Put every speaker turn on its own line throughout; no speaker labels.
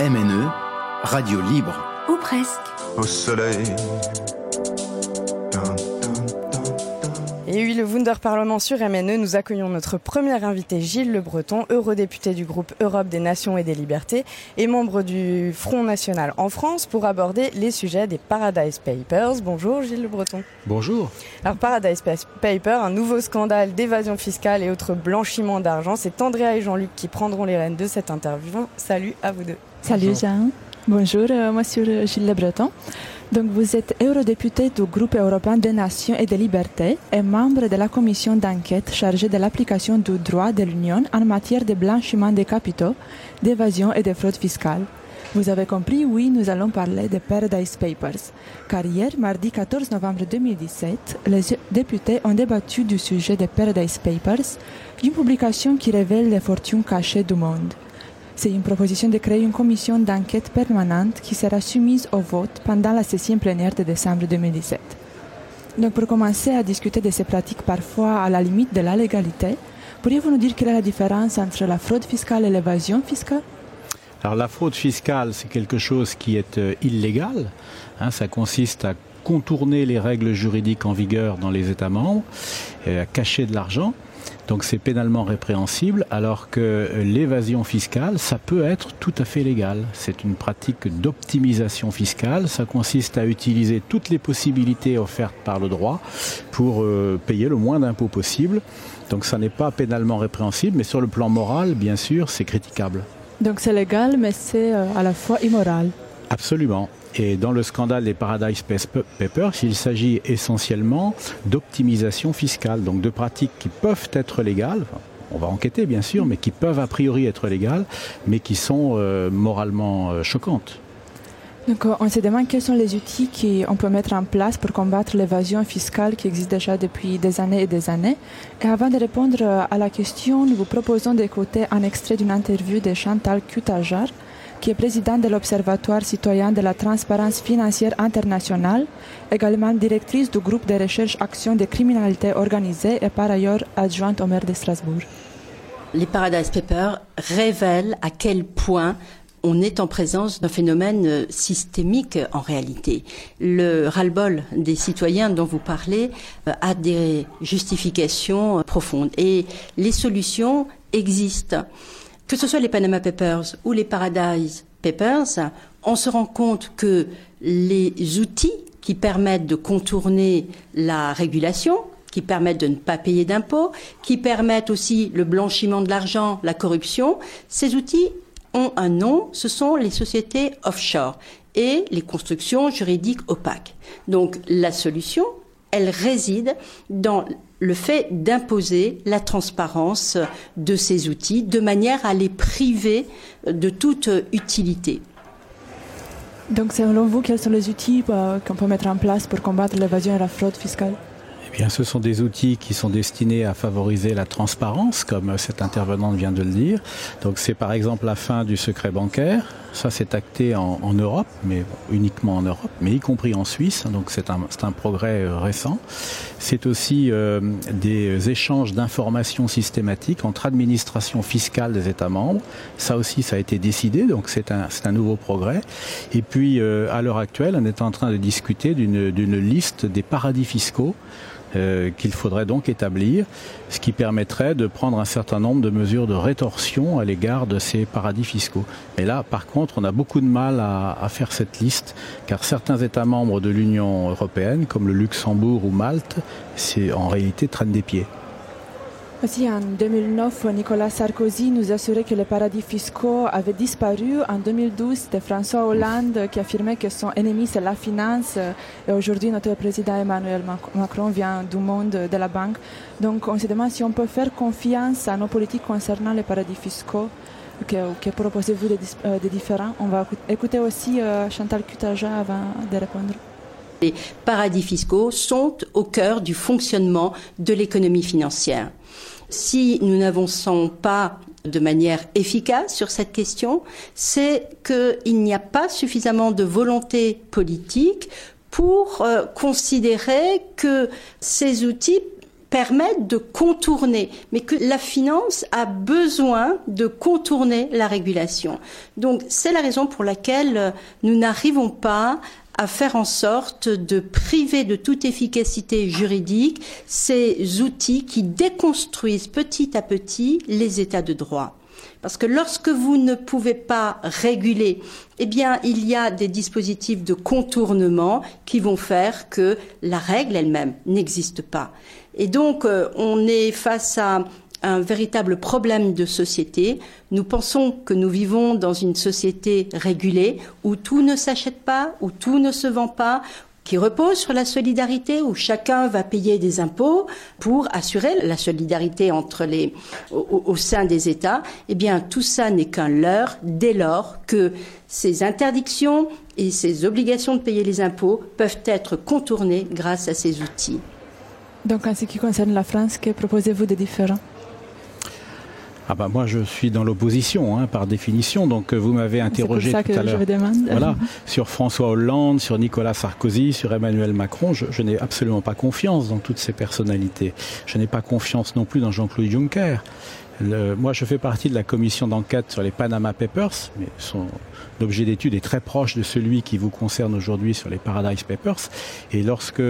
MNE, radio libre.
Ou presque.
Au soleil.
Et oui, le Wunder Parlement sur MNE, nous accueillons notre premier invité Gilles Le Breton, eurodéputé du groupe Europe des Nations et des Libertés et membre du Front National en France pour aborder les sujets des Paradise Papers. Bonjour Gilles Le Breton.
Bonjour.
Alors Paradise Papers, un nouveau scandale d'évasion fiscale et autres blanchiments d'argent. C'est Andrea et Jean-Luc qui prendront les rênes de cette interview. Salut à vous deux.
Salut Jean. Bonjour, euh, monsieur Gilles Le Breton. Donc vous êtes eurodéputé du groupe européen des nations et des libertés et membre de la commission d'enquête chargée de l'application du droit de l'Union en matière de blanchiment des capitaux, d'évasion et de fraude fiscale. Vous avez compris, oui, nous allons parler des Paradise Papers. Car hier, mardi 14 novembre 2017, les députés ont débattu du sujet des Paradise Papers, une publication qui révèle les fortunes cachées du monde. C'est une proposition de créer une commission d'enquête permanente qui sera soumise au vote pendant la session plénière de décembre 2017. Donc pour commencer à discuter de ces pratiques parfois à la limite de la légalité, pourriez-vous nous dire quelle est la différence entre la fraude fiscale et l'évasion fiscale?
Alors la fraude fiscale, c'est quelque chose qui est euh, illégal. Hein, ça consiste à contourner les règles juridiques en vigueur dans les États membres, et à cacher de l'argent. Donc c'est pénalement répréhensible, alors que l'évasion fiscale, ça peut être tout à fait légal. C'est une pratique d'optimisation fiscale. Ça consiste à utiliser toutes les possibilités offertes par le droit pour euh, payer le moins d'impôts possible. Donc ça n'est pas pénalement répréhensible, mais sur le plan moral, bien sûr, c'est critiquable.
Donc c'est légal, mais c'est euh, à la fois immoral.
Absolument. Et dans le scandale des Paradise Papers, il s'agit essentiellement d'optimisation fiscale, donc de pratiques qui peuvent être légales, on va enquêter bien sûr, mais qui peuvent a priori être légales, mais qui sont euh, moralement euh, choquantes.
Donc on se demande quels sont les outils qu'on peut mettre en place pour combattre l'évasion fiscale qui existe déjà depuis des années et des années. Et avant de répondre à la question, nous vous proposons d'écouter un extrait d'une interview de Chantal Kutajar, qui est présidente de l'Observatoire citoyen de la transparence financière internationale, également directrice du groupe de recherche Action des criminalités organisées et par ailleurs adjointe au maire de Strasbourg.
Les Paradise Papers révèlent à quel point on est en présence d'un phénomène systémique en réalité. Le ras-le-bol des citoyens dont vous parlez euh, a des justifications profondes et les solutions existent. Que ce soit les Panama Papers ou les Paradise Papers, on se rend compte que les outils qui permettent de contourner la régulation, qui permettent de ne pas payer d'impôts, qui permettent aussi le blanchiment de l'argent, la corruption, ces outils ont un nom, ce sont les sociétés offshore et les constructions juridiques opaques. Donc la solution, elle réside dans le fait d'imposer la transparence de ces outils de manière à les priver de toute utilité.
Donc selon vous, quels sont les outils euh, qu'on peut mettre en place pour combattre l'évasion et la fraude fiscale
eh bien, ce sont des outils qui sont destinés à favoriser la transparence, comme cet intervenant vient de le dire. Donc, c'est par exemple la fin du secret bancaire. Ça, c'est acté en, en, Europe, mais uniquement en Europe, mais y compris en Suisse. Donc, c'est un, un, progrès euh, récent. C'est aussi euh, des échanges d'informations systématiques entre administrations fiscales des États membres. Ça aussi, ça a été décidé, donc c'est un, un nouveau progrès. Et puis, euh, à l'heure actuelle, on est en train de discuter d'une liste des paradis fiscaux euh, qu'il faudrait donc établir, ce qui permettrait de prendre un certain nombre de mesures de rétorsion à l'égard de ces paradis fiscaux. Et là, par contre, on a beaucoup de mal à, à faire cette liste, car certains États membres de l'Union européenne, comme le Luxembourg ou Malte, c'est en réalité traînent des pieds.
Aussi, en 2009, Nicolas Sarkozy nous assurait que les paradis fiscaux avaient disparu. En 2012, c'était François Hollande qui affirmait que son ennemi, c'est la finance. Et aujourd'hui, notre président Emmanuel Macron vient du monde de la banque. Donc, on se demande si on peut faire confiance à nos politiques concernant les paradis fiscaux. Que, proposez-vous de, euh, différents On va écouter aussi euh, Chantal Cutaja avant de répondre.
Les paradis fiscaux sont au cœur du fonctionnement de l'économie financière. Si nous n'avançons pas de manière efficace sur cette question, c'est qu'il n'y a pas suffisamment de volonté politique pour euh, considérer que ces outils permettent de contourner, mais que la finance a besoin de contourner la régulation. Donc c'est la raison pour laquelle nous n'arrivons pas à faire en sorte de priver de toute efficacité juridique ces outils qui déconstruisent petit à petit les états de droit. Parce que lorsque vous ne pouvez pas réguler, eh bien, il y a des dispositifs de contournement qui vont faire que la règle elle-même n'existe pas. Et donc, euh, on est face à un véritable problème de société. Nous pensons que nous vivons dans une société régulée où tout ne s'achète pas, où tout ne se vend pas, qui repose sur la solidarité, où chacun va payer des impôts pour assurer la solidarité entre les, au, sein des États, eh bien, tout ça n'est qu'un leurre dès lors que ces interdictions et ces obligations de payer les impôts peuvent être contournées grâce à ces outils.
Donc, en ce qui concerne la France, que proposez-vous de différent?
Ah bah moi je suis dans l'opposition hein, par définition. Donc euh, vous m'avez interrogé
tout à l'heure.
voilà. Sur François Hollande sur Nicolas Sarkozy sur Emmanuel Macron je, je n'ai absolument pas confiance dans toutes ces personnalités. Je n'ai pas confiance non plus dans Jean-Claude Juncker moi je fais partie de la commission d'enquête sur les Panama Papers mais son l'objet d'étude est très proche de celui qui vous concerne aujourd'hui sur les Paradise Papers. Et lorsque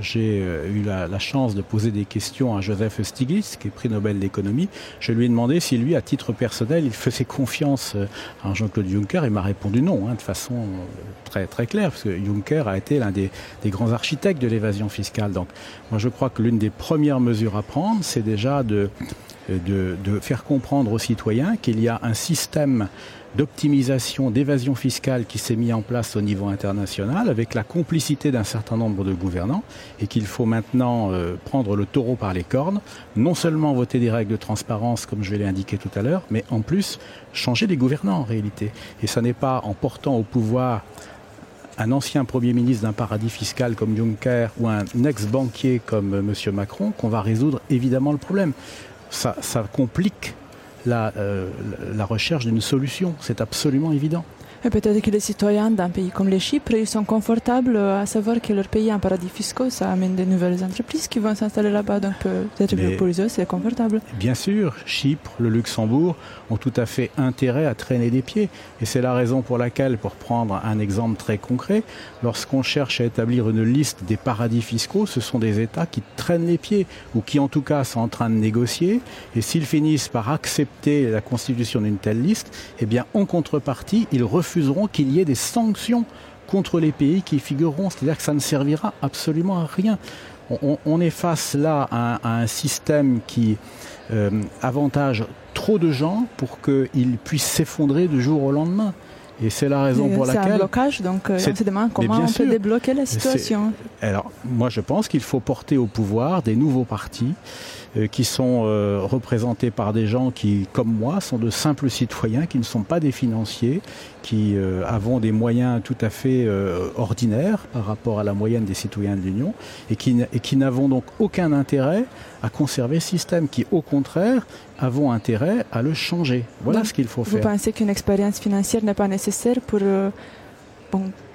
j'ai euh, eu la, chance de poser des questions à Joseph Stiglitz, qui est prix Nobel d'économie, je lui ai demandé si lui, à titre personnel, il faisait confiance euh, à Jean-Claude Juncker. Il m'a répondu non, hein, de façon euh, très très claire, parce que Juncker a été l'un des grands architectes de l'évasion fiscale. Donc, moi, je crois que l'une des premières mesures à prendre, c'est déjà de, de, faire comprendre aux citoyens qu'il y a un système d'optimisation, d'évasion fiscale qui s'est mis en place au niveau international avec la complicité d'un certain nombre de gouvernants et qu'il faut maintenant euh, prendre le taureau par les cornes, non seulement voter des règles de transparence comme je vais l'indiquer tout à l'heure, mais en plus changer les gouvernants en réalité. Et ce n'est pas en portant au pouvoir un ancien Premier ministre d'un paradis fiscal comme Juncker ou un ex-banquier comme M. Macron qu'on va résoudre évidemment le problème. Ça, complique euh, la recherche d'une solution. C'est absolument évident.
Et peut-être que les citoyens d'un pays comme les Chypre, ils sont confortables à savoir que leur pays est un paradis fiscal, ça amène de nouvelles entreprises qui vont s'installer là-bas, donc peut-être que pour eux c'est confortable.
Bien sûr, Chypre, le Luxembourg ont tout à fait intérêt à traîner des pieds. Et c'est la raison pour laquelle, pour prendre un exemple très concret, lorsqu'on cherche à établir une liste des paradis fiscaux, ce sont des États qui traînent les pieds, ou qui en tout cas sont en train de négocier, et s'ils finissent par accepter la constitution d'une telle liste, eh bien en contrepartie, ils refusent refuseront qu'il y ait des sanctions contre les pays qui figureront, c'est-à-dire que ça ne servira absolument à rien. On, on est face là à, à un système qui euh, avantage trop de gens pour qu'ils puissent s'effondrer du jour au lendemain. Et c'est la raison pour laquelle.
C'est un blocage, donc euh, on se demande comment on sûr, peut débloquer la situation.
Alors, moi je pense qu'il faut porter au pouvoir des nouveaux partis euh, qui sont euh, représentés par des gens qui, comme moi, sont de simples citoyens, qui ne sont pas des financiers, qui euh, avons des moyens tout à fait ordinaires par rapport à la moyenne des citoyens de l'Union et qui, et qui n'avons donc aucun intérêt à conserver ce système, qui au contraire avons intérêt à le changer. Voilà donc, ce qu'il faut faire.
Vous pensez qu'une expérience financière n'est pas nécessaire pour...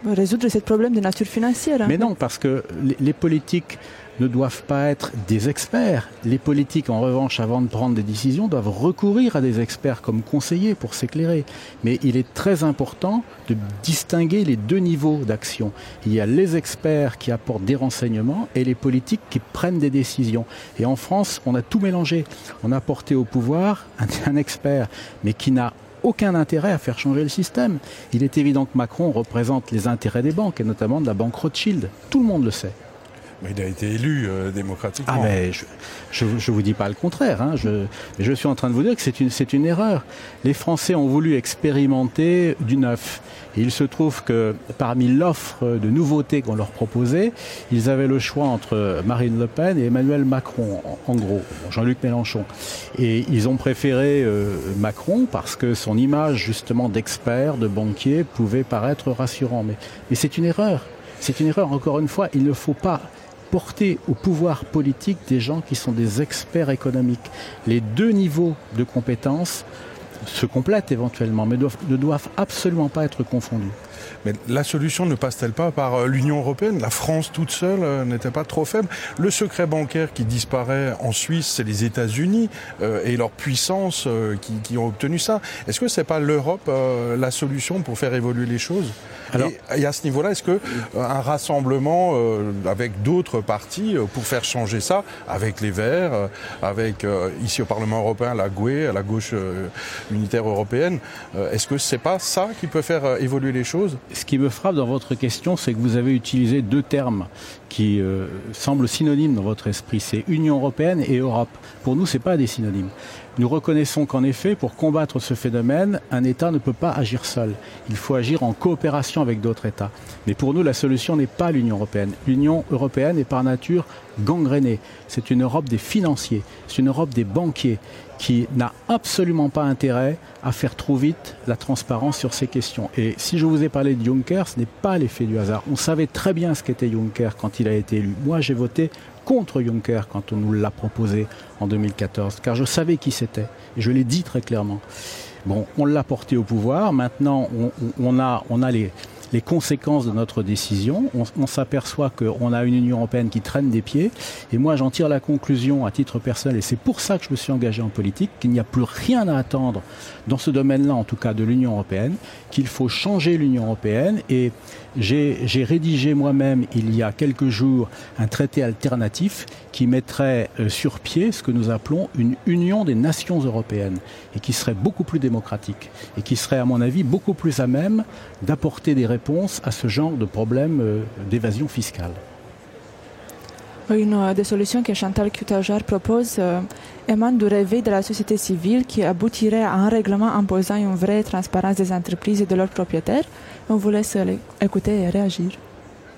Résoudre ce problème de nature financière.
Mais non, parce que les, politiques ne doivent pas être des experts. Les politiques, en revanche, avant de prendre des décisions, doivent recourir à des experts comme conseillers pour s'éclairer. Mais il est très important de distinguer les deux niveaux d'action. Il y a les experts qui apportent des renseignements et les politiques qui prennent des décisions. Et en France, on a tout mélangé. On a porté au pouvoir un expert, mais qui n'a aucun intérêt à faire changer le système. Il est évident que Macron représente les intérêts des banques, et notamment de la banque Rothschild. Tout le monde le sait.
Il a été élu euh, démocratiquement.
Ah mais je ne vous dis pas le contraire. Hein. Je, je suis en train de vous dire que c'est une, une erreur. Les Français ont voulu expérimenter du neuf. Et il se trouve que parmi l'offre de nouveautés qu'on leur proposait, ils avaient le choix entre Marine Le Pen et Emmanuel Macron, en, en gros, Jean-Luc Mélenchon. Et ils ont préféré euh, Macron parce que son image justement d'expert, de banquier, pouvait paraître rassurant. Mais, mais c'est une erreur. C'est une erreur. Encore une fois, il ne faut pas porter au pouvoir politique des gens qui sont des experts économiques. Les deux niveaux de compétences se complètent éventuellement, mais ne doivent absolument pas être confondus.
Mais la solution ne passe-t-elle pas par euh, l'Union européenne? La France toute seule euh, n'était pas trop faible. Le secret bancaire qui disparaît en Suisse, c'est les États-Unis euh, et leur puissance qui, qui, ont obtenu ça. Est-ce que c'est pas l'Europe la solution pour faire évoluer les choses? Alors, et, et, à ce niveau-là, est-ce que un rassemblement avec d'autres partis pour faire changer ça, avec les Verts, avec ici au Parlement européen la GUE, la gauche unitaire européenne, est-ce que c'est pas ça qui peut faire évoluer les choses?
Ce qui me frappe dans votre question, c'est que vous avez utilisé deux termes qui euh, semblent synonymes dans votre esprit. C'est Union européenne et Europe. Pour nous, ce pas des synonymes. Nous reconnaissons qu'en effet, pour combattre ce phénomène, un État ne peut pas agir seul. Il faut agir en coopération avec d'autres États. Mais pour nous, la solution n'est pas l'Union européenne. L'Union européenne est par nature gangrénée. C'est une Europe des financiers, c'est une Europe des banquiers qui n'a absolument pas intérêt à faire trop vite la transparence sur ces questions. Et si je vous ai parlé de Juncker, ce n'est pas l'effet du hasard. On savait très bien ce qu'était Juncker quand il a été élu. Moi, j'ai voté contre Juncker quand on nous l'a proposé en 2014, car je savais qui c'était. Et je l'ai dit très clairement. Bon, on l'a porté au pouvoir. Maintenant, on, a, on a les, les conséquences de notre décision. On, s'aperçoit qu'on a une Union européenne qui traîne des pieds. Et moi, j'en tire la conclusion à titre personnel, et c'est pour ça que je me suis engagé en politique, qu'il n'y a plus rien à attendre dans ce domaine-là, en tout cas de l'Union européenne, qu'il faut changer l'Union européenne. Et j'ai rédigé moi-même, il y a quelques jours, un traité alternatif qui mettrait euh, sur pied ce que nous appelons une Union des nations européennes, et qui serait beaucoup plus démocratique, et qui serait, à mon avis, beaucoup plus à même d'apporter des réponses réponse à ce genre de problème euh, d'évasion fiscale.
Une euh, des solutions que Chantal Cutajar propose euh, émane du réveil de la société civile qui aboutirait à un règlement imposant une vraie transparence des entreprises et de leurs propriétaires. On vous laisse écouter et réagir.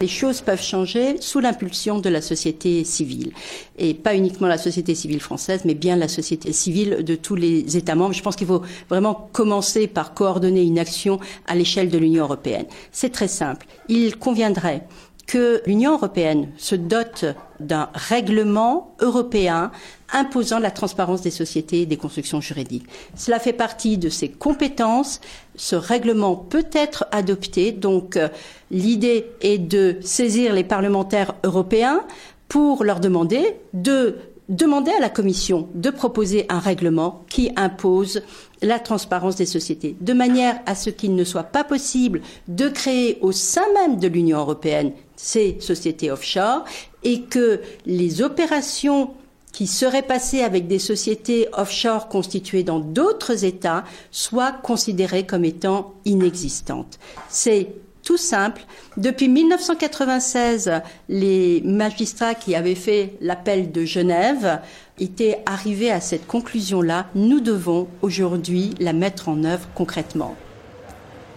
Les choses peuvent changer sous l'impulsion de la société civile. Et pas uniquement la société civile française, mais bien la société civile de tous les États membres. Je pense qu'il faut vraiment commencer par coordonner une action à l'échelle de l'Union européenne. C'est très simple. Il conviendrait que l'Union européenne se dote d'un règlement européen imposant la transparence des sociétés et des constructions juridiques. Cela fait partie de ses compétences. Ce règlement peut être adopté. Donc, euh, l'idée est de saisir les parlementaires européens pour leur demander de demander à la Commission de proposer un règlement qui impose la transparence des sociétés, de manière à ce qu'il ne soit pas possible de créer au sein même de l'Union européenne ces sociétés offshore et que les opérations qui seraient passées avec des sociétés offshore constituées dans d'autres États soient considérées comme étant inexistantes. C'est tout simple. Depuis 1996, les magistrats qui avaient fait l'appel de Genève étaient arrivés à cette conclusion-là. Nous devons aujourd'hui la mettre en œuvre concrètement.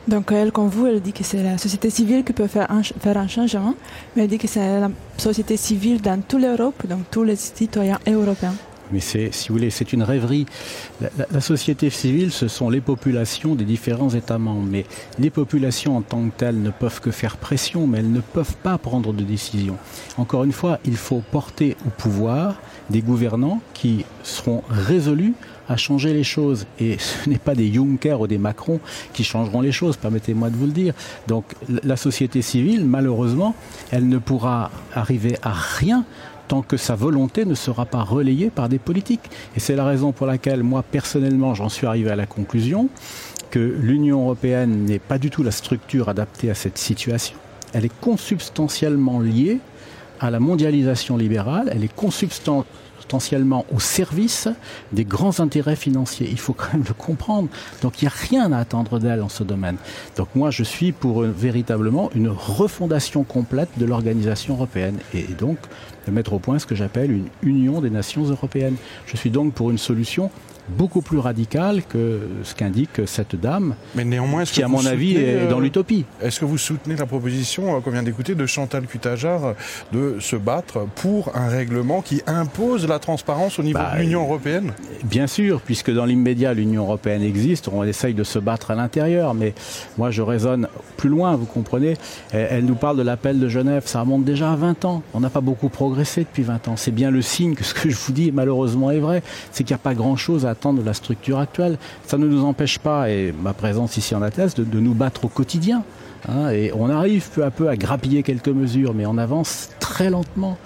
Donc elle, comme vous, elle dit que c'est la société civile qui peut faire un, faire un changement, mais elle dit que c'est la société civile dans toute l'Europe, donc tous les citoyens européens.
Mais c'est, si vous voulez, c'est une rêverie. La, société civile, ce sont les populations des différents États membres. Mais les populations en tant que telles ne peuvent que faire pression, mais elles ne peuvent pas prendre de décision. Encore une fois, il faut porter au pouvoir des gouvernants qui seront résolus à changer les choses. Et ce n'est pas des Juncker ou des Macron qui changeront les choses, permettez-moi de vous le dire. Donc la société civile, malheureusement, elle ne pourra arriver à rien tant que sa volonté ne sera pas relayée par des politiques. Et c'est la raison pour laquelle moi, personnellement, j'en suis arrivé à la conclusion que l'Union européenne n'est pas du tout la structure adaptée à cette situation. Elle est consubstantiellement liée à la mondialisation libérale, elle est consubstantiellement au service des grands intérêts financiers. Il faut quand même le comprendre. Donc il n'y a rien à attendre d'elle en ce domaine. Donc moi je suis pour une, véritablement une refondation complète de l'organisation européenne et donc de mettre au point ce que j'appelle une union des nations européennes. Je suis donc pour une solution beaucoup plus radical que ce qu'indique cette dame,
Mais néanmoins,
qui, à mon avis, est dans l'utopie.
Est-ce que vous soutenez la proposition qu'on vient d'écouter de Chantal Cutajar de se battre pour un règlement qui impose la transparence au niveau bah, de l'Union européenne?
Bien sûr, puisque dans l'immédiat, l'Union européenne existe, on essaye de se battre à l'intérieur, mais moi je raisonne plus loin, vous comprenez Elle nous parle de l'appel de Genève, ça remonte déjà à 20 ans. On n'a pas beaucoup progressé depuis 20 ans. C'est bien le signe que ce que je vous dis, malheureusement, est vrai. C'est qu'il n'y a pas grand-chose à de la structure actuelle. Ça ne nous empêche pas, et ma présence ici en atteste, de, de nous battre au quotidien Hein, et on arrive peu à peu à grappiller quelques mesures, mais on avance très lentement.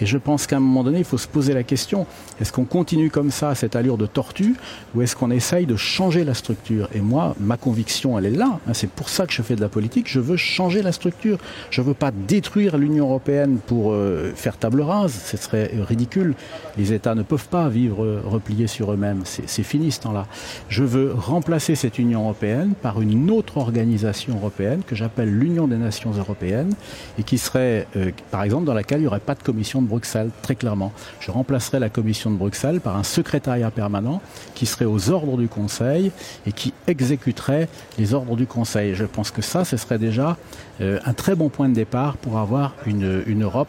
Et je pense qu'à un moment donné, il faut se poser la question, est-ce qu'on continue comme ça, cette allure de tortue, ou est-ce qu'on essaye de changer la structure? Et moi, ma conviction, elle est là. Hein, c'est pour ça que je fais de la politique. Je veux changer la structure. Je veux pas détruire l'Union européenne pour euh, faire table rase. Ce serait ridicule. Les États ne peuvent pas vivre euh, repliés sur eux-mêmes. C'est fini ce temps-là. Je veux remplacer cette Union européenne par une autre organisation européenne que j'appelle l'Union des nations européennes et qui serait, euh, par exemple, dans laquelle il n'y aurait pas de commission de Bruxelles, très clairement. Je remplacerai la commission de Bruxelles par un secrétariat permanent qui serait aux ordres du Conseil et qui exécuterait les ordres du Conseil. Je pense que ça, ce serait déjà euh, un très bon point de départ pour avoir une, une Europe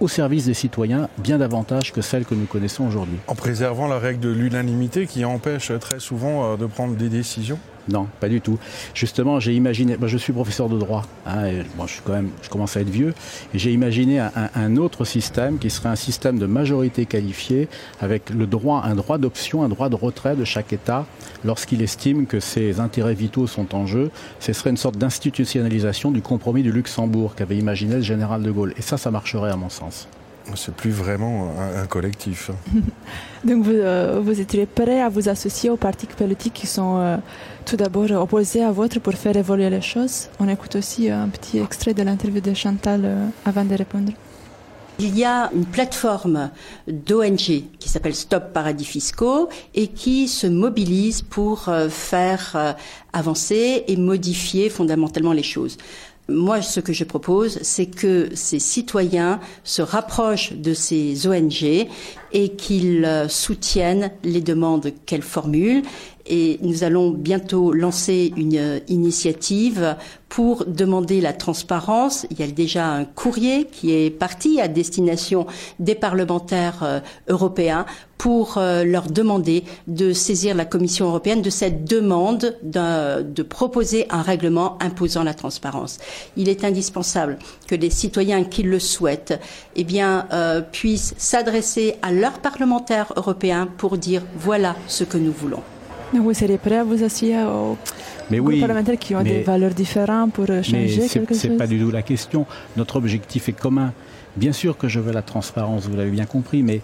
au service des citoyens bien davantage que celle que nous connaissons aujourd'hui.
En préservant la règle de l'unanimité qui empêche très souvent euh, de prendre des décisions
non, pas du tout. Justement, j'ai imaginé, je suis professeur de droit, hein, je commence à être vieux, j'ai imaginé un, autre système qui serait un système de majorité qualifiée avec un droit d'option, un droit de retrait de chaque État lorsqu'il estime que ses intérêts vitaux sont en jeu. Ce serait une sorte d'institutionnalisation du compromis du Luxembourg qu'avait imaginé le général de Gaulle. Et ça, ça marcherait à mon sens.
C'est plus vraiment un, un collectif.
Donc vous, euh, vous étiez prêt à vous associer aux partis politiques qui sont euh, tout d'abord opposés à votre pour faire évoluer les choses? On écoute aussi un petit extrait de l'interview de Chantal euh, avant de répondre.
Il y a une plateforme d'ONG qui s'appelle Stop Paradis Fiscaux et qui se mobilise pour euh, faire avancer et modifier fondamentalement les choses. Moi, ce que je propose, c'est que ces citoyens se rapprochent de ces ONG et qu'ils euh, soutiennent les demandes qu'elles formulent. Nous allons bientôt lancer une euh, initiative pour demander la transparence. Il y a déjà un courrier qui est parti à destination des parlementaires euh, européens pour leur demander de saisir la Commission européenne de cette demande de proposer un règlement imposant la transparence. Il est indispensable que les citoyens qui le souhaitent eh euh, puissent s'adresser à leurs parlementaires européens pour dire voilà ce que nous voulons.
Vous serez prêt à vous associer aux
mais oui,
parlementaires qui ont des valeurs différentes pour changer quelque chose
C'est pas du tout la question. Notre objectif est commun. Bien sûr que je veux la transparence, vous l'avez bien compris, mais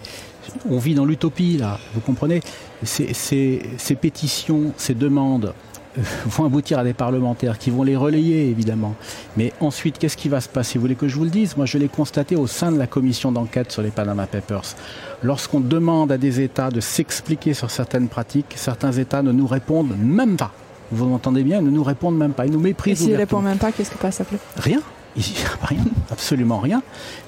on vit dans l'utopie là, vous comprenez? Ces, ces, ces pétitions, ces demandes vont aboutir à des parlementaires qui vont les relayer, évidemment. Mais ensuite, qu'est-ce qui va se passer? Vous voulez que je vous le dise? Moi, je l'ai constaté au sein de la commission d'enquête sur les Panama Papers. Lorsqu'on demande à des États de s'expliquer sur certaines pratiques, certains États ne nous répondent même pas. Vous m'entendez bien? Ils ne nous répondent même pas. Ils nous méprisent.
Et s'ils ne répondent même pas, qu'est-ce qui passe après
Rien. Il n'y absolument rien.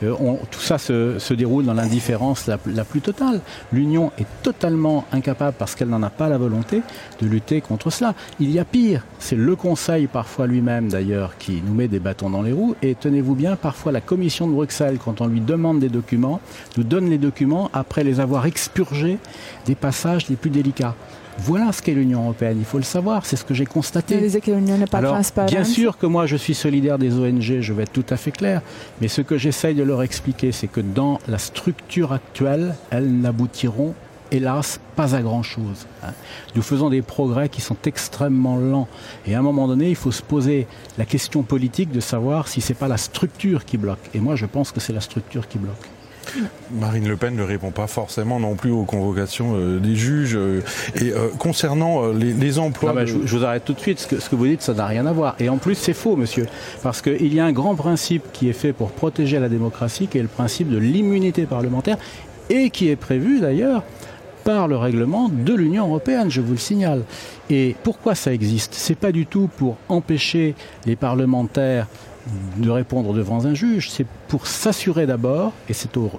Euh, tout ça se, déroule dans l'indifférence la, plus totale. L'Union est totalement incapable, parce qu'elle n'en a pas la volonté, de lutter contre cela. Il y a pire, c'est le Conseil parfois lui-même d'ailleurs qui nous met des bâtons dans les roues, et tenez-vous bien, parfois la Commission de Bruxelles, quand on lui demande des documents, nous donne les documents après les avoir expurgés des passages les plus délicats. Voilà ce qu'est l'Union européenne, il faut le savoir, c'est ce que j'ai constaté.
N'est
Alors, bien sûr que moi je suis solidaire des ONG, je vais être tout à fait clair, mais ce que j'essaye de leur expliquer, c'est que dans la structure actuelle, elles n'aboutiront hélas pas à grand chose. Nous faisons des progrès qui sont extrêmement lents et à un moment donné, il faut se poser la question politique de savoir si c'est pas la structure qui bloque. Et moi, je pense que c'est la structure qui bloque.
Marine Le Pen ne répond pas forcément non plus aux convocations euh, des juges. Euh, et euh, concernant les, les, emplois...
Non, de... je, je, vous arrête tout de suite, ce que, ce que vous dites, ça n'a rien à voir. Et en plus, c'est faux, monsieur. Parce qu'il y a un grand principe qui est fait pour protéger la démocratie, qui est le principe de l'immunité parlementaire, et qui est prévu d'ailleurs par le règlement de l'Union européenne, je vous le signale. Et pourquoi ça existe? C'est pas du tout pour empêcher les parlementaires de répondre devant un juge, c'est pour s'assurer d'abord, et c'est au,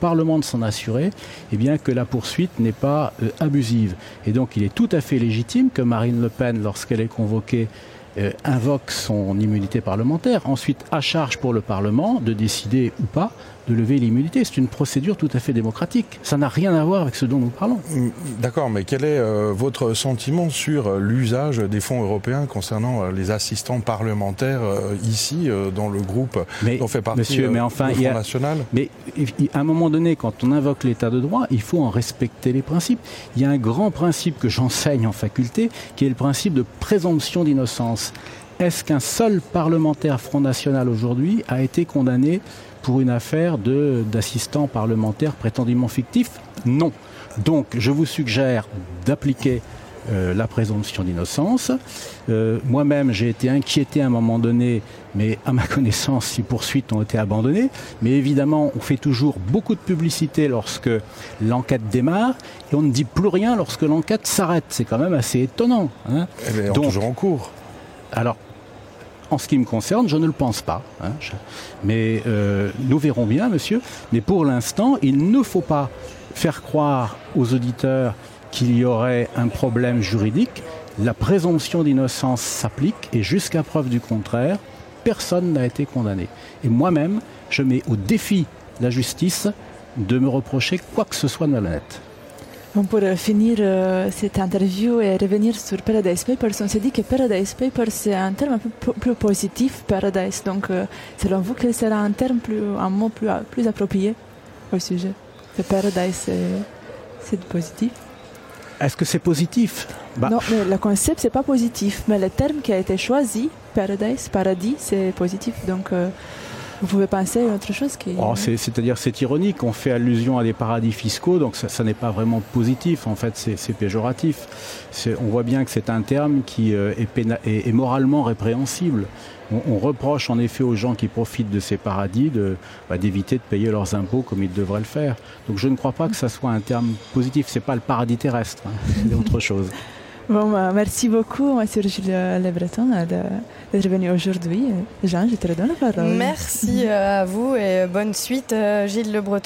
Parlement de s'en assurer, eh bien que la poursuite n'est pas euh, abusive. Et donc il est tout à fait légitime que Marine Le Pen, lorsqu'elle est convoquée, euh, invoque son immunité parlementaire. Ensuite, à charge pour le Parlement de décider ou pas de lever l'immunité. C'est une procédure tout à fait démocratique. Ça n'a rien à voir avec ce dont nous parlons.
D'accord, mais quel est euh, votre sentiment sur euh, l'usage des fonds européens concernant euh, les assistants parlementaires euh, ici, euh, dans le groupe
mais,
dont fait partie
monsieur, mais enfin,
le Front
il y a,
National?
Mais à un moment donné, quand on invoque l'état de droit, il faut en respecter les principes. Il y a un grand principe que j'enseigne en faculté, qui est le principe de présomption d'innocence est-ce qu'un seul parlementaire Front National aujourd'hui a été condamné pour une affaire d'assistant parlementaire prétendument fictif Non. Donc je vous suggère d'appliquer euh, la présomption d'innocence. Euh, moi-même, j'ai été inquiété à un moment donné, mais à ma connaissance, ces poursuites ont été abandonnées. Mais évidemment, on fait toujours beaucoup de publicité lorsque l'enquête démarre, et on ne dit plus rien lorsque l'enquête s'arrête. C'est quand même assez étonnant. Hein
Donc, toujours en cours.
Alors, en ce qui me concerne, je ne le pense pas. Hein. Mais euh, nous verrons bien, monsieur. Mais pour l'instant, il ne faut pas faire croire aux auditeurs qu'il y aurait un problème juridique. La présomption d'innocence s'applique et jusqu'à preuve du contraire, personne n'a été condamné. Et moi-même, je mets au défi la justice de me reprocher quoi que ce soit de malhonnête.
Bon, pour finir euh, cette interview et revenir sur Paradise Papers, on s'est dit que Paradise Papers c'est un terme un peu plus positif, Paradise. Donc, euh, selon vous, quel sera un terme plus, un mot plus, plus approprié au sujet de Paradise C'est positif?
Est-ce que c'est positif?
Bah. Non, mais le concept, c'est pas positif. Mais le terme qui a été choisi, paradise, paradis, c'est positif. Donc, euh, vous pouvez penser à autre chose qui.
Oh, C'est-à-dire, c'est ironique. On fait allusion à des paradis fiscaux, donc ça, n'est pas vraiment positif. En fait, c'est péjoratif. On voit bien que c'est un terme qui euh, est, moralement répréhensible. On, reproche en effet aux gens qui profitent de ces paradis d'éviter de, bah, payer leurs impôts comme ils devraient le faire. Donc je ne crois pas que ça soit un terme positif. C'est pas le paradis terrestre, hein. c'est autre chose.
Bon, bah, merci beaucoup, Monsieur Gilles Le Breton, d'être venu aujourd'hui. Jean, je te redonne la parole.
Merci à vous et bonne suite, Gilles Le Breton.